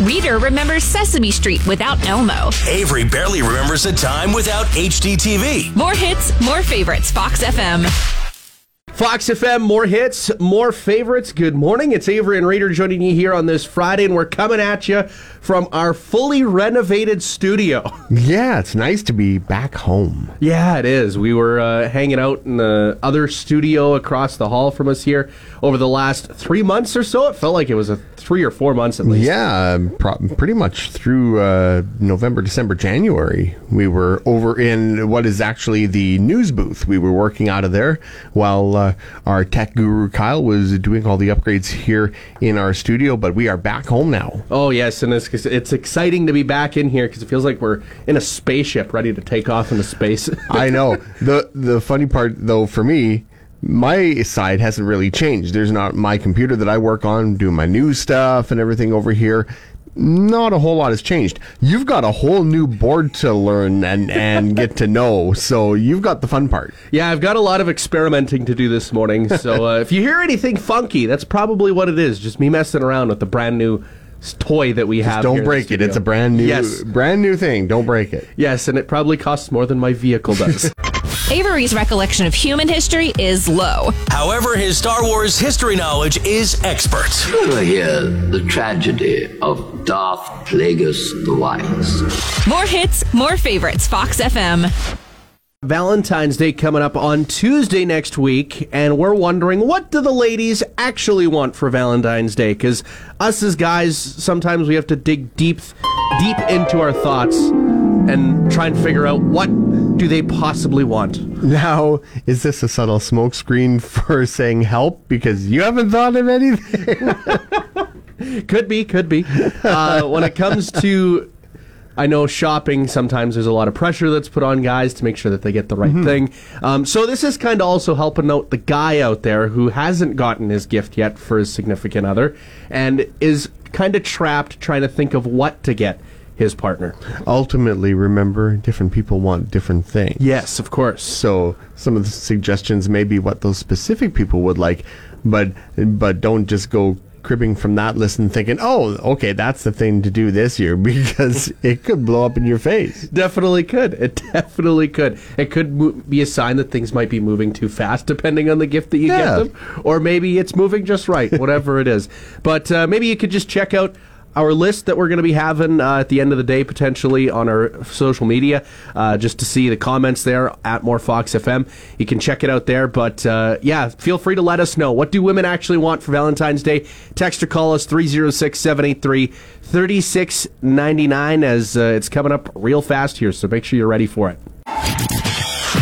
Reader remembers Sesame Street without Elmo. Avery barely remembers a time without HDTV. More hits, more favorites. Fox FM. Fox FM, more hits, more favorites. Good morning. It's Avery and Reader joining you here on this Friday, and we're coming at you from our fully renovated studio. Yeah, it's nice to be back home. Yeah, it is. We were uh, hanging out in the other studio across the hall from us here over the last three months or so. It felt like it was a three or four months at least. Yeah, pro- pretty much through uh, November, December, January. We were over in what is actually the news booth. We were working out of there while uh, Uh, our tech guru Kyle was doing all the upgrades here in our studio. But we are back home now. Oh yes, and it's it's exciting to be back in here because it feels like we're in a spaceship ready to take off into space. I know. the The funny part, though, for me my side hasn't really changed. There's not my computer that I work on, doing my news stuff and everything over here. Not a whole lot has changed. You've got a whole new board to learn and, and get to know. So you've got the fun part. Yeah, I've got a lot of experimenting to do this morning. So uh, if you hear anything funky, that's probably what it is. Just me messing around with the brand new toy that we Just have. don't break it. It's a brand new, Yes. brand new thing. Don't break it. Yes, and it probably costs more than my vehicle does. Avery's recollection of human history is low. However, his Star Wars history knowledge is expert. Ever hear the tragedy of Darth Plagueis the Wise? More hits, more favorites. Fox FM. Valentine's Day coming up on Tuesday next week, and we're wondering what do the ladies actually want for Valentine's Day? Because us as guys, sometimes we have to dig deep, deep into our thoughts and try and figure out what do they possibly want. Now, is this a subtle smokescreen for saying help because you haven't thought of anything? Could be, could be. Uh, when it comes to, I know shopping, sometimes there's a lot of pressure that's put on guys to make sure that they get the right thing. Um, so this is kind of also helping out the guy out there who hasn't gotten his gift yet for his significant other and is kind of trapped trying to think of what to get his partner. Ultimately, remember, different people want different things. Yes, of course. So some of the suggestions may be what those specific people would like, but but don't just go cribbing from that list and thinking, oh, okay, that's the thing to do this year because it could blow up in your face. Definitely could. It definitely could. It could mo- be a sign that things might be moving too fast, depending on the gift that you Yeah. get them, or maybe it's moving just right. Whatever it is, but uh, maybe you could just check out our list that we're going to be having uh, at the end of the day, potentially on our social media, uh, just to see the comments there at More Fox FM. You can check it out there. But uh, yeah, feel free to let us know what do women actually want for Valentine's Day. Text or call us 306-783-3699 as uh, it's coming up real fast here. So make sure you're ready for it.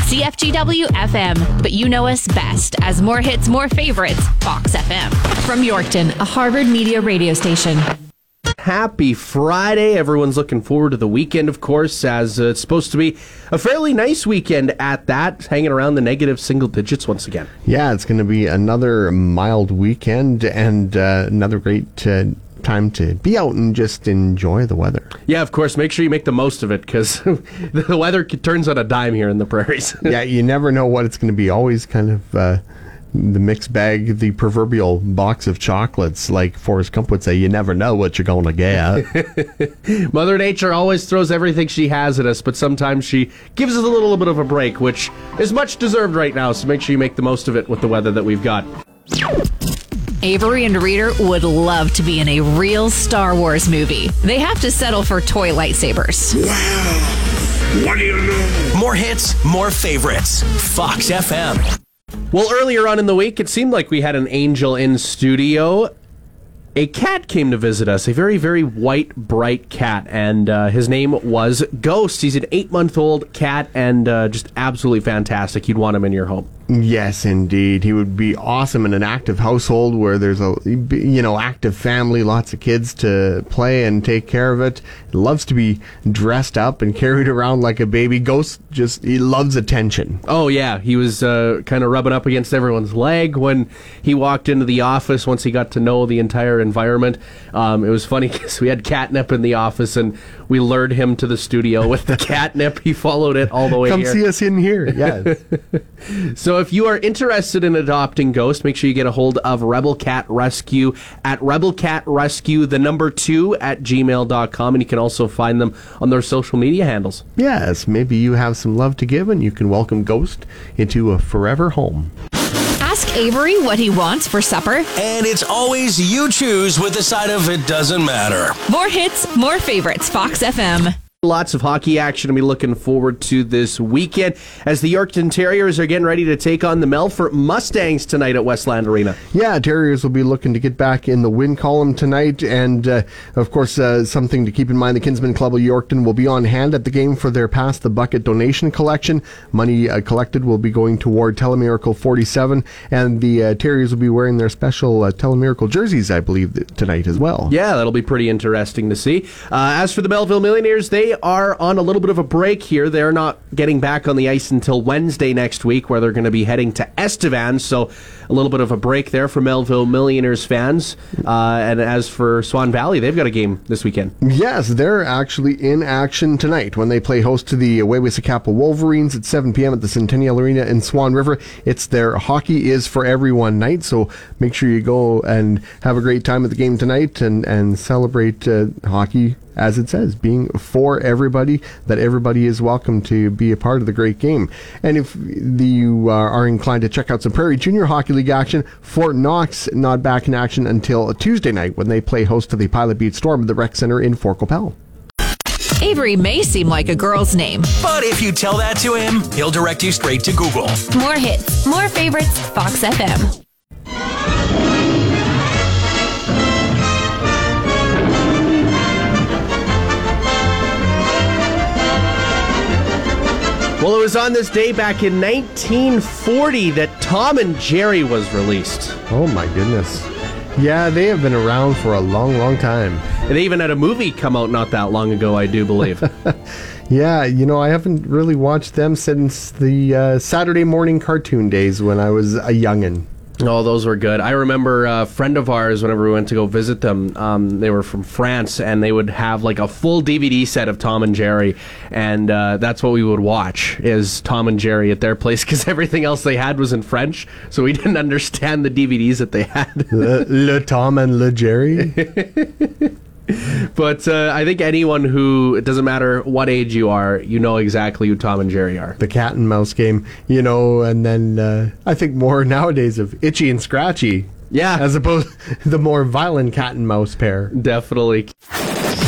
CFGW FM, but you know us best as more hits, more favorites. Fox FM. From Yorkton, a Harvard Media radio station. Happy Friday. Everyone's looking forward to the weekend, of course, as uh, it's supposed to be a fairly nice weekend at that, hanging around the negative single digits once again. Yeah, it's going to be another mild weekend and uh, another great uh, time to be out and just enjoy the weather. Yeah, of course, make sure you make the most of it because the weather turns on a dime here in the prairies. yeah, you never know what it's going to be. Always kind of uh, the mixed bag, the proverbial box of chocolates, like Forrest Gump would say, you never know what you're going to get. Mother Nature always throws everything she has at us, but sometimes she gives us a little bit of a break, which is much deserved right now. So make sure you make the most of it with the weather that we've got. Avery and Reader would love to be in a real Star Wars movie. They have to settle for toy lightsabers. What do you know? More hits, more favorites. Fox FM. Well, earlier on in the week, it seemed like we had an angel in studio. A cat came to visit us, a very, very white, bright cat, and uh, his name was Ghost. He's an eight month old cat and uh, just absolutely fantastic. You'd want him in your home. Yes, indeed. He would be awesome in an active household where there's a you know active family, lots of kids to play and take care of it. He loves to be dressed up and carried around like a baby. Ghost just he loves attention. Oh, yeah. He was uh, kind of rubbing up against everyone's leg when he walked into the office once he got to know the entire environment. Um, it was funny because we had catnip in the office and we lured him to the studio with the catnip. He followed it all the way Come here. see us in here. Yeah. So if you are interested in adopting Ghost, make sure you get a hold of Rebel Cat Rescue at Rebel Cat Rescue, the number two at gmail.com. And you can also find them on their social media handles. yes, maybe you have some love to give and you can welcome Ghost into a forever home. Ask Avery what he wants for supper. And it's always you choose with the side of it doesn't matter. More hits, more favorites. Fox FM. Lots of hockey action to be looking forward to this weekend as the Yorkton Terriers are getting ready to take on the Melfort Mustangs tonight at Westland Arena. Yeah, Terriers will be looking to get back in the win column tonight. And, uh, of course, uh, something to keep in mind the Kinsmen Club of Yorkton will be on hand at the game for their Pass the Bucket donation collection. Money uh, collected will be going toward Telemiracle 47. And the uh, Terriers will be wearing their special uh, Telemiracle jerseys, I believe, th- tonight as well. Yeah, that'll be pretty interesting to see. Uh, as for the Melville Millionaires, they are on a little bit of a break here. They're not getting back on the ice until Wednesday next week, where they're going to be heading to Estevan. So a little bit of a break there for Melville Millionaires fans. Uh, and as for Swan Valley, they've got a game this weekend. Yes, they're actually in action tonight when they play host to the Waywayseecappo Wolverines at 7 p.m. at the Centennial Arena in Swan River. It's their Hockey is for Everyone night, so make sure you go and have a great time at the game tonight and, and celebrate uh, hockey as it says, being for everybody, that everybody is welcome to be a part of the great game. And if the, you are, are inclined to check out some Prairie Junior Hockey League action, Fort Knights not back in action until Tuesday night when they play host to the Pilot Butte Storm at the Rec Center in Fort Qu'Appelle. Avery may seem like a girl's name. But if you tell that to him, he'll direct you straight to Google. More hits, more favorites, Fox FM. Well, it was on this day back in 1940 that Tom and Jerry was released. Oh my goodness. Yeah, they have been around for a long, long time. They even had a movie come out not that long ago, I do believe. Yeah, you know, I haven't really watched them since the uh, Saturday morning cartoon days when I was a youngin'. Oh, those were good. I remember a friend of ours, whenever we went to go visit them, um, they were from France, and they would have like a full DVD set of Tom and Jerry, and uh, that's what we would watch is Tom and Jerry at their place because everything else they had was in French, so we didn't understand the DVDs that they had. Le, Le Tom and Le Jerry. but uh, I think anyone who it doesn't matter what age you are, you know exactly who Tom and Jerry are. the cat and mouse game, you know, and then uh, I think more nowadays of Itchy and Scratchy. Yeah. As opposed the more violent cat and mouse pair. Definitely.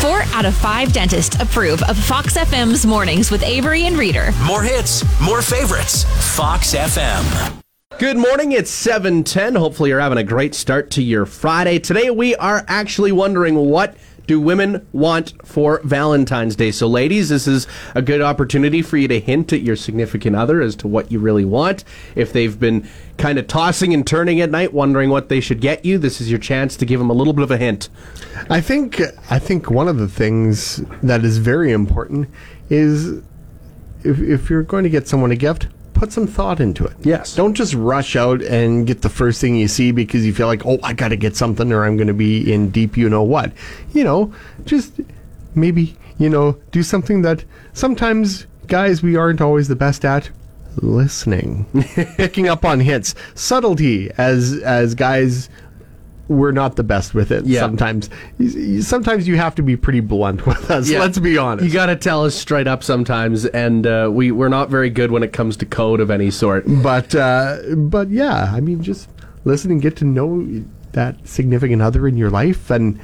Four out of five dentists approve of Fox FM's Mornings with Avery and Reader. More hits, more favorites. Fox FM. Good morning. It's 7:10. Hopefully you're having a great start to your Friday. Today we are actually wondering what do women want for Valentine's Day? So ladies, this is a good opportunity for you to hint at your significant other as to what you really want. If they've been kind of tossing and turning at night wondering what they should get you, this is your chance to give them a little bit of a hint. I think I think one of the things that is very important is if, if you're going to get someone a gift, put some thought into it. Yes. Don't just rush out and get the first thing you see because you feel like, oh, I got to get something or I'm going to be in deep you know what. You know, just maybe, you know, do something that sometimes, guys, we aren't always the best at listening, picking up on hints, subtlety as as guys we're not the best with it Yeah. sometimes. Sometimes you have to be pretty blunt with us. Yeah. Let's be honest. You got to tell us straight up sometimes, and uh, we we're not very good when it comes to code of any sort. but uh, but yeah, I mean, just listen and get to know that significant other in your life, and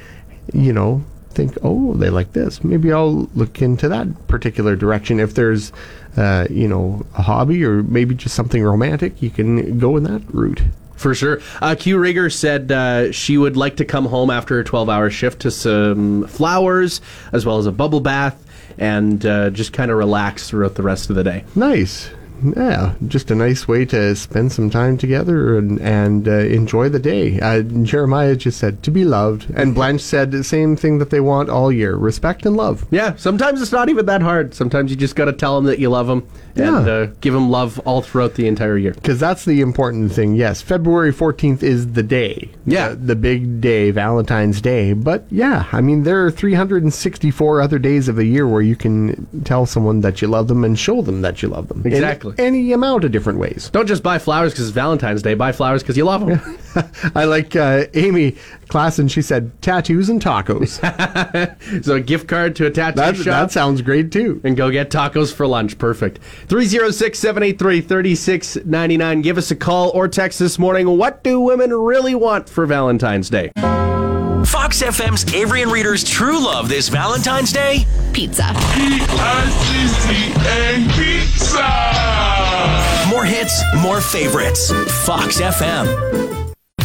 you know, think, oh, they like this. Maybe I'll look into that particular direction. If there's, uh, you know, a hobby or maybe just something romantic, you can go in that route. For sure. Uh, Q Rigger said uh, she would like to come home after a 12 hour shift to some flowers as well as a bubble bath and uh, just kind of relax throughout the rest of the day. Nice, yeah, just a nice way to spend some time together and, and uh, enjoy the day. Uh, Jeremiah just said to be loved, and Blanche said the same thing that they want all year: respect and love. Yeah, sometimes it's not even that hard. Sometimes you just got to tell them that you love them and Yeah. uh, give them love all throughout the entire year. Because that's the important thing. Yes, February 14th is the day. Yeah. The, the big day, Valentine's Day. But yeah, I mean, there are 364 other days of the year where you can tell someone that you love them and show them that you love them. In Exactly. any amount of different ways. Don't just buy flowers because it's Valentine's Day. Buy flowers because you love them. I like uh, Amy Klassen. She said tattoos and tacos. so a gift card to a tattoo that, shop. that sounds great too. and go get tacos for lunch. Perfect. 306 783 3699. Give us a call or text this morning. What do women really want for Valentine's Day? Fox FM's Avery and Reader's true love this Valentine's Day. Pizza. Pizza. More hits, more favorites. Fox FM.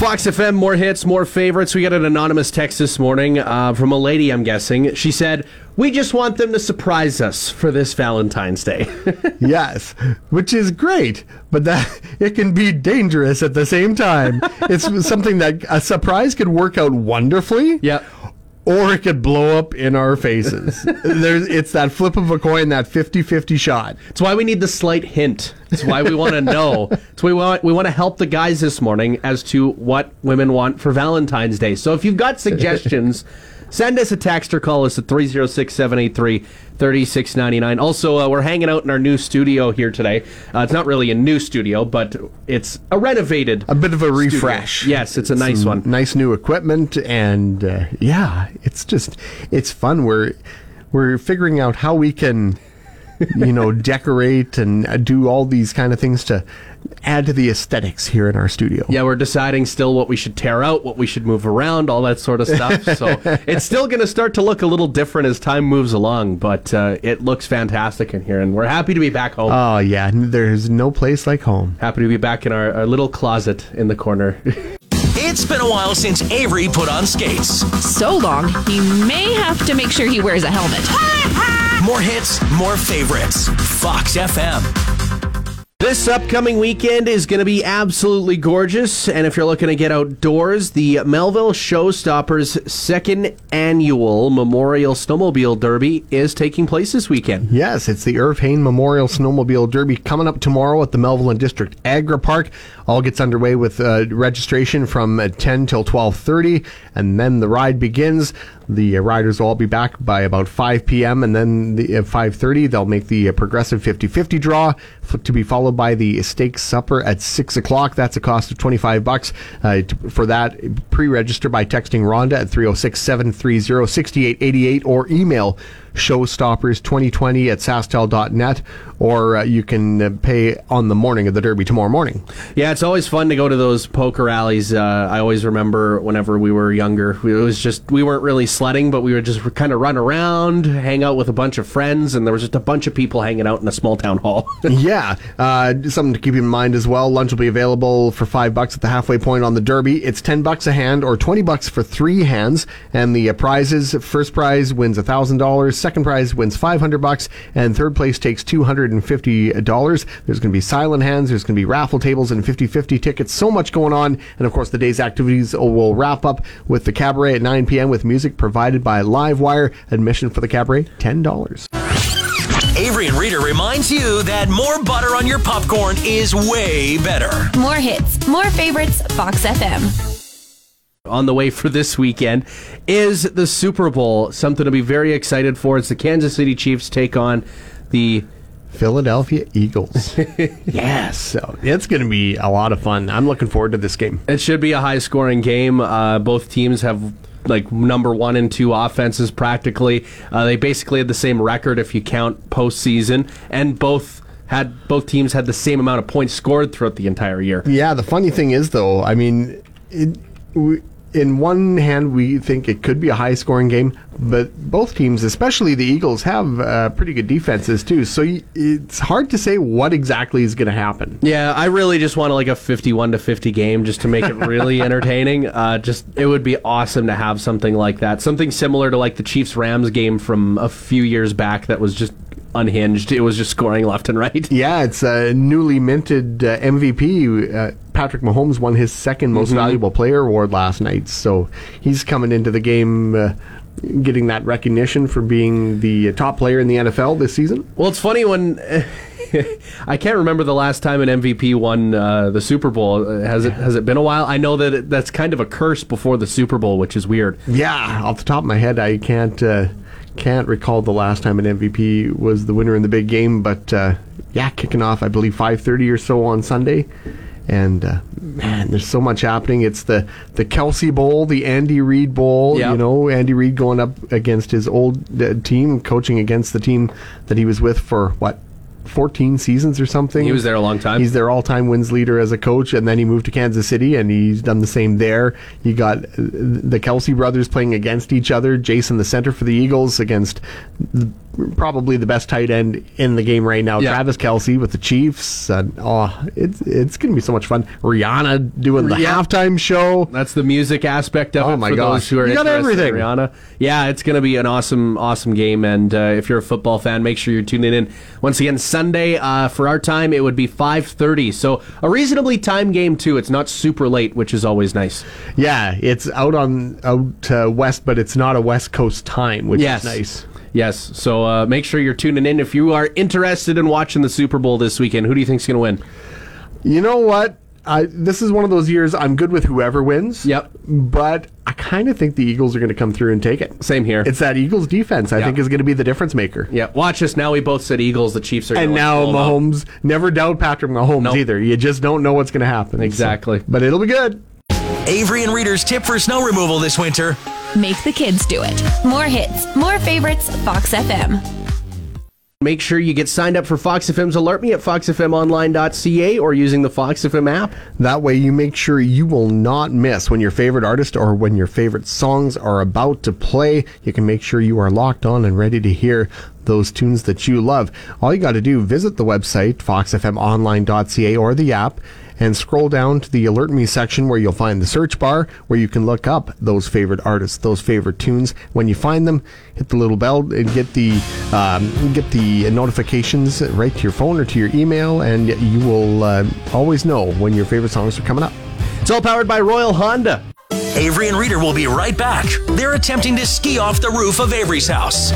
Fox FM, more hits, more favorites. We got an anonymous text this morning uh, from a lady, I'm guessing. She said, We just want them to surprise us for this Valentine's Day. yes, which is great, but that it can be dangerous at the same time. it's something that a surprise could work out wonderfully. yeah. Or it could blow up in our faces. There's, it's that flip of a coin, that 50-50 shot. It's why we need the slight hint. It's why we want to know. It's why we want, we want to help the guys this morning as to what women want for Valentine's Day. So if you've got suggestions, send us a text or call us at 306 783 3699. Also, uh, we're hanging out in our new studio here today. Uh, it's not really a new studio, but it's a renovated. A bit of a studio. refresh. Yes, it's a nice Some one. Nice new equipment, and uh, yeah, it's just it's fun. We're we're figuring out how we can, you know, decorate and uh, do all these kind of things to add to the aesthetics here in our studio. Yeah, we're deciding still what we should tear out, what we should move around, all that sort of stuff. So it's still going to start to look a little different as time moves along, but uh, it looks fantastic in here, and we're happy to be back home. Oh yeah, there's no place like home. happy to be back in our, our little closet in the corner. It's been a while since Avery put on skates. So long, he may have to make sure he wears a helmet. More hits, more favorites. Fox FM. This upcoming weekend is going to be absolutely gorgeous. And if you're looking to get outdoors, the Melville Showstoppers second annual Memorial Snowmobile Derby is taking place this weekend. Yes, it's the Irv Hain Memorial Snowmobile Derby coming up tomorrow at the Melville and District Agri Park. All gets underway with uh, registration from uh, 10 till 12:30, and then the ride begins. The uh, riders will all be back by about 5 p.m. and then the, at 5:30 they'll make the uh, progressive 50-50 draw to be followed by the steak supper at 6 o'clock. That's a cost of 25 bucks. Uh, for that, pre-register by texting Rhonda at 306-730-6888 or email showstoppers2020 at sasktel.net or uh, you can uh, pay on the morning of the derby tomorrow morning Yeah, it's always fun to go to those poker rallies. Uh, I always remember whenever we were younger, it was just we weren't really sledding, but we would just kind of run around, hang out with a bunch of friends, and there was just a bunch of people hanging out in a small town hall. yeah uh, something to keep in mind as well lunch will be available for five bucks at the halfway point on the derby it's 10 bucks a hand or 20 bucks for three hands and the uh, prizes first prize wins a $1000 second prize wins 500 bucks and third place takes $250 there's going to be silent hands there's going to be raffle tables and 50-50 tickets so much going on and of course the day's activities will wrap up with the cabaret at 9 p.m with music provided by livewire admission for the cabaret $10 Avery and Reader reminds you that more butter on your popcorn is way better. More hits, more favorites, Fox FM. On the way for this weekend is the Super Bowl. Something to be very excited for. It's the Kansas City Chiefs take on the Philadelphia Eagles. yes. So it's going to be a lot of fun. I'm looking forward to this game. It should be a high scoring game. Uh, both teams have like number one and two offenses practically. Uh, they basically had the same record if you count postseason, and both had both teams had the same amount of points scored throughout the entire year. Yeah, the funny thing is, though, I mean, it, we, in one hand, we think it could be a high scoring game, but both teams, especially the Eagles, have uh, pretty good defenses, too. So y- it's hard to say what exactly is going to happen. Yeah, I really just want like a fifty-one to fifty game just to make it really entertaining. Uh, just it would be awesome to have something like that, something similar to like the Chiefs Rams game from a few years back that was just unhinged. It was just scoring left and right. Yeah, it's a newly minted uh, MVP. Uh, Patrick Mahomes won his 2nd most Mm-hmm. valuable player award last night, so he's coming into the game. Uh, Getting that recognition for being the top player in the NFL this season. Well, it's funny when I can't remember the last time an MVP won uh, the Super Bowl. Uh, Has it has it been a while? I know that it, that's kind of a curse before the Super Bowl, which is weird. Yeah, off the top of my head, I can't uh, can't recall the last time an MVP was the winner in the big game. But uh, yeah, kicking off, I believe five thirty or so on Sunday, and uh, man, there's so much happening. It's the the Kelce Bowl, the Andy Reid Bowl. Yep. You know, Andy Reid going up against his old uh, team, coaching against the team that he was with for what. 14 seasons or something. He was there a long time. He's their all-time wins leader as a coach, and then he moved to Kansas City, and he's done the same there. You got uh, the Kelce brothers playing against each other. Jason, the center for the Eagles, against probably the best tight end in the game right now, Yeah. Travis Kelce with the Chiefs. And, oh, it's it's going to be so much fun. Rihanna doing the Yeah. halftime show. That's the music aspect of Oh it my for gosh. those who are You got everything. Rihanna. Yeah, it's going to be an awesome, awesome game. And uh, if you're a football fan, make sure you're tuning in. Once again, Sunday uh, for our time, it would be 5:30. So a reasonably time game too. It's not super late, which is always nice. Yeah, it's out on out uh, west, but it's not a West Coast time, which Yes. is nice. Yes. So uh, make sure you're tuning in if you are interested in watching the Super Bowl this weekend. Who do you think's going to win? You know what? I, this is one of those years I'm good with whoever wins. Yep. But I kind of think the Eagles are going to come through and take it. Same here. It's that Eagles defense I Yeah. think is going to be the difference maker. yeah. Watch us now. We both said Eagles. The Chiefs are. And now pull them out. Mahomes, never doubt Patrick Mahomes Nope. either. You just don't know what's going to happen. So- Exactly. but it'll be good. Avery and Reader's tip for snow removal this winter. Make the kids do it. More hits, more favorites, Fox FM. Make sure you get signed up for Fox FM's Alert Me at foxfmonline.ca or using the Fox FM app. That way, you make sure you will not miss when your favorite artist or when your favorite songs are about to play. You can make sure you are locked on and ready to hear those tunes that you love. All you got to do, visit the website, foxfmonline.ca or the app, and scroll down to the Alert Me section where you'll find the search bar where you can look up those favorite artists, those favorite tunes. When you find them, hit the little bell and get the um, get the notifications right to your phone or to your email, and you will uh, always know when your favorite songs are coming up. It's all powered by Royal Honda. Avery and Reader will be right back. They're attempting to ski off the roof of Avery's house.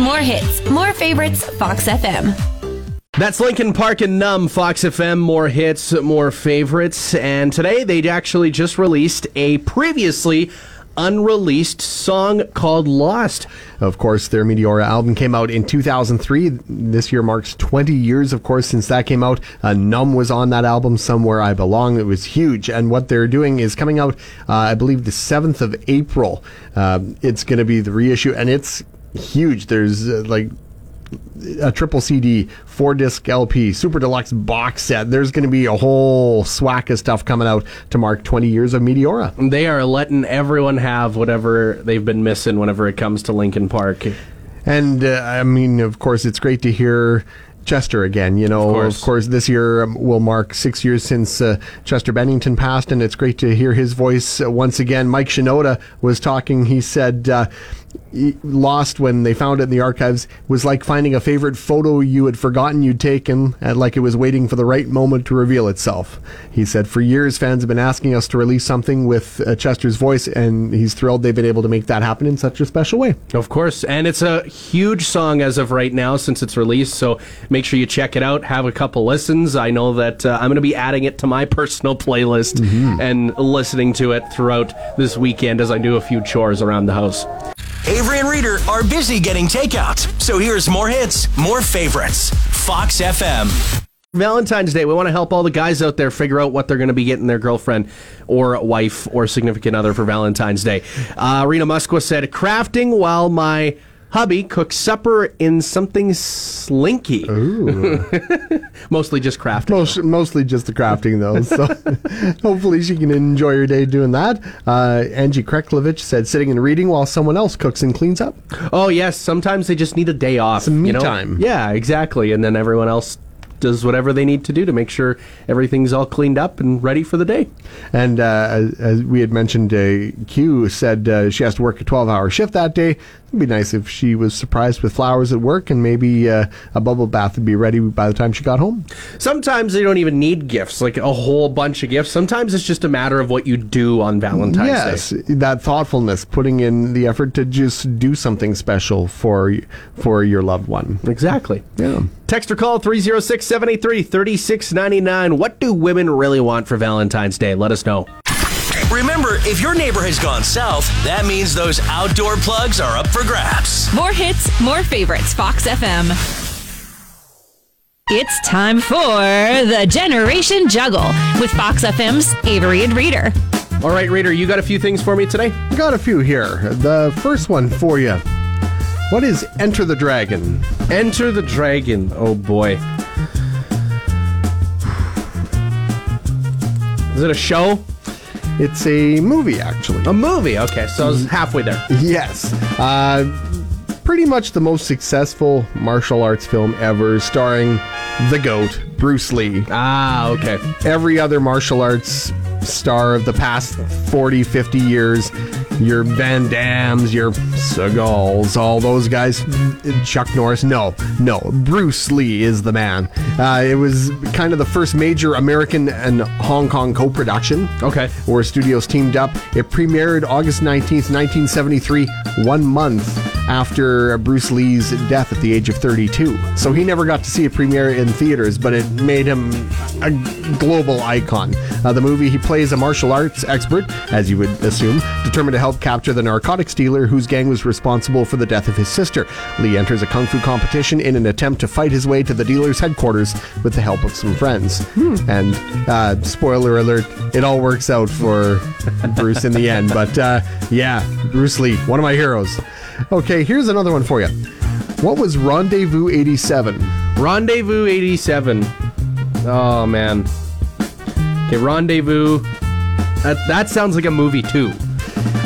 More hits, more favorites, Fox FM. That's Linkin Park and Numb, Fox FM, more hits, more favorites. And today they actually just released a previously unreleased song called Lost. Of course, their Meteora album came out in 2003. This year marks 20 years, of course, since that came out. Uh, Numb was on that album, Somewhere I Belong. It was huge. And what they're doing is coming out, uh, I believe, the 7th of April. Um it's going to be the reissue, and it's huge. There's uh, like a triple CD, four disc LP, super deluxe box set. There's going to be a whole swack of stuff coming out to mark 20 years of Meteora. They are letting everyone have whatever they've been missing whenever it comes to Linkin Park. And uh, I mean, of course, it's great to hear Chester again. You know, Of of course. course, this year um, will mark six years since uh, Chester Bennington passed, and it's great to hear his voice uh, once again. Mike Shinoda was talking. He said. Uh, Lost when they found it in the archives was like finding a favorite photo you had forgotten you'd taken and like it was waiting for the right moment to reveal itself. He said, For years, fans have been asking us to release something with uh, Chester's voice, and he's thrilled they've been able to make that happen in such a special way. Of course, and it's a huge song as of right now since it's released. So make sure you check it out. Have a couple listens. I know that uh, I'm going to be adding it to my personal playlist and listening to it throughout this weekend as I do a few chores around the house. Avery and Reader are busy getting takeout. So here's more hits, more favorites. Fox FM. Valentine's Day, we want to help all the guys out there figure out what they're going to be getting their girlfriend or wife or significant other for Valentine's Day. Uh, Rena Muskwa said, crafting while my hubby cooks supper in something slinky. Mostly just crafting. Most, mostly just the crafting, though. So hopefully she can enjoy her day doing that. Uh, Angie Kreklovich said sitting and reading while someone else cooks and cleans up. Oh yes, sometimes they just need a day off. Some me you know? time. Yeah, exactly. And then everyone else does whatever they need to do to make sure everything's all cleaned up and ready for the day. And uh, as, as we had mentioned, uh, Q said uh, she has to work a 12 hour shift that day. It'd be nice if she was surprised with flowers at work, and maybe uh, a bubble bath would be ready by the time she got home. Sometimes they don't even need gifts, like a whole bunch of gifts. Sometimes it's just a matter of what you do on Valentine's yes, Day. that thoughtfulness, putting in the effort to just do something special for for your loved one. Exactly. Yeah. Text or call 306 783 3699. What do women really want for Valentine's Day? Let us know. Remember, if your neighbor has gone south, that means those outdoor plugs are up for grabs. More hits, more favorites. Fox FM. It's time for the Generation Juggle with Fox FM's Avery and Reader. All right, Reader, you got a few things for me today? Got a few here. The first one for you. What is Enter the Dragon? Enter the Dragon. Oh boy. Is it a show? It's a movie, actually. A movie. Okay, so I was halfway there. Yes. Uh, pretty much the most successful martial arts film ever, starring the GOAT, Bruce Lee. Ah, okay. Every other martial arts star of the past 40, 50 years, your Van Dammes, your Seagals, all those guys, Chuck Norris. No, no. Bruce Lee is the man. Uh, it was kind of the first major American and Hong Kong co production. Okay. Where studios teamed up. It premiered August 19th, 1973, one month after Bruce Lee's death at the age of 32. So he never got to see a premiere in theaters, but it made him a global icon. Uh, the movie, he plays a martial arts expert, as you would assume, determined to help capture the narcotics dealer whose gang was responsible for the death of his sister. Lee enters a kung fu competition in an attempt to fight his way to the dealer's headquarters with the help of some friends. And uh, spoiler alert, it all works out for Bruce in the end. But uh, yeah, Bruce Lee, one of my heroes. Okay, here's another one for you. What was Rendezvous 87? Rendezvous 87. Oh, man. Okay, Rendezvous. That, that sounds like a movie, too.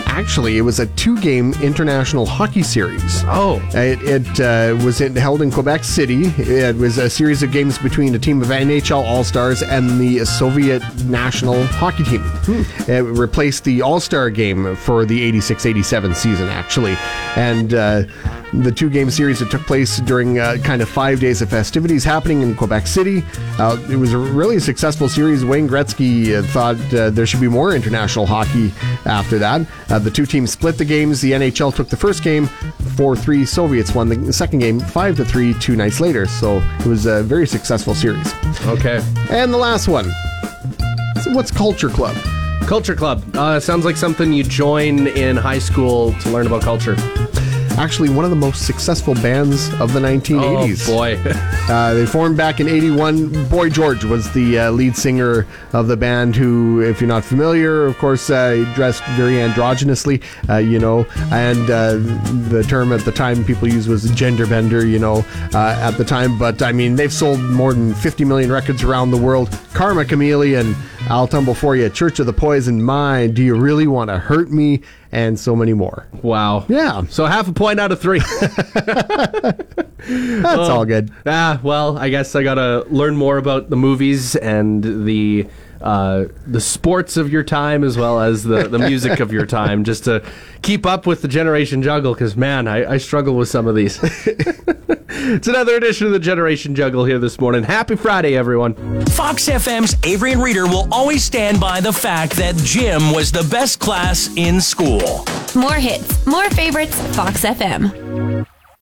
Actually, it was a two game international hockey series. Oh. It, it uh, was in, held in Quebec City. It was a series of games between a team of NHL All Stars and the Soviet national hockey team. It replaced the All Star game for the 86 87 season, actually. And uh, the two game series that took place during uh, kind of five days of festivities happening in Quebec City. Uh, it was a really successful series. Wayne Gretzky uh, thought uh, there should be more international hockey after that. Uh, the two teams split the games. The NHL took the first game, 4 3. Soviets won the second game, 5 3, two nights later. So it was a very successful series. Okay. And the last one. So what's Culture Club? Culture Club. Uh, sounds like something you join in high school to learn about culture. Actually, one of the most successful bands of the 1980s. Oh, boy. Uh, they formed back in 81. Boy George was the uh, lead singer of the band, who, if you're not familiar, of course, uh, dressed very androgynously, uh, you know, and uh, the term at the time people used was gender bender, you know, uh, at the time. But I mean, they've sold more than 50 million records around the world. Karma Chameleon, I'll Tumble For You, Church of the Poison Mind, Do You Really Want to Hurt Me, and so many more. Wow. Yeah. So half a point out of three. That's all good. ah, well, I guess I gotta learn more about the movies and the uh, the sports of your time as well as the, the music of your time, just to keep up with the Generation Juggle. Because man, I, I struggle with some of these. it's another edition of the Generation Juggle here this morning. Happy Friday, everyone. Fox FM's Avery and Reader will always stand by the fact that gym was the best class in school. More hits, more favorites. Fox FM.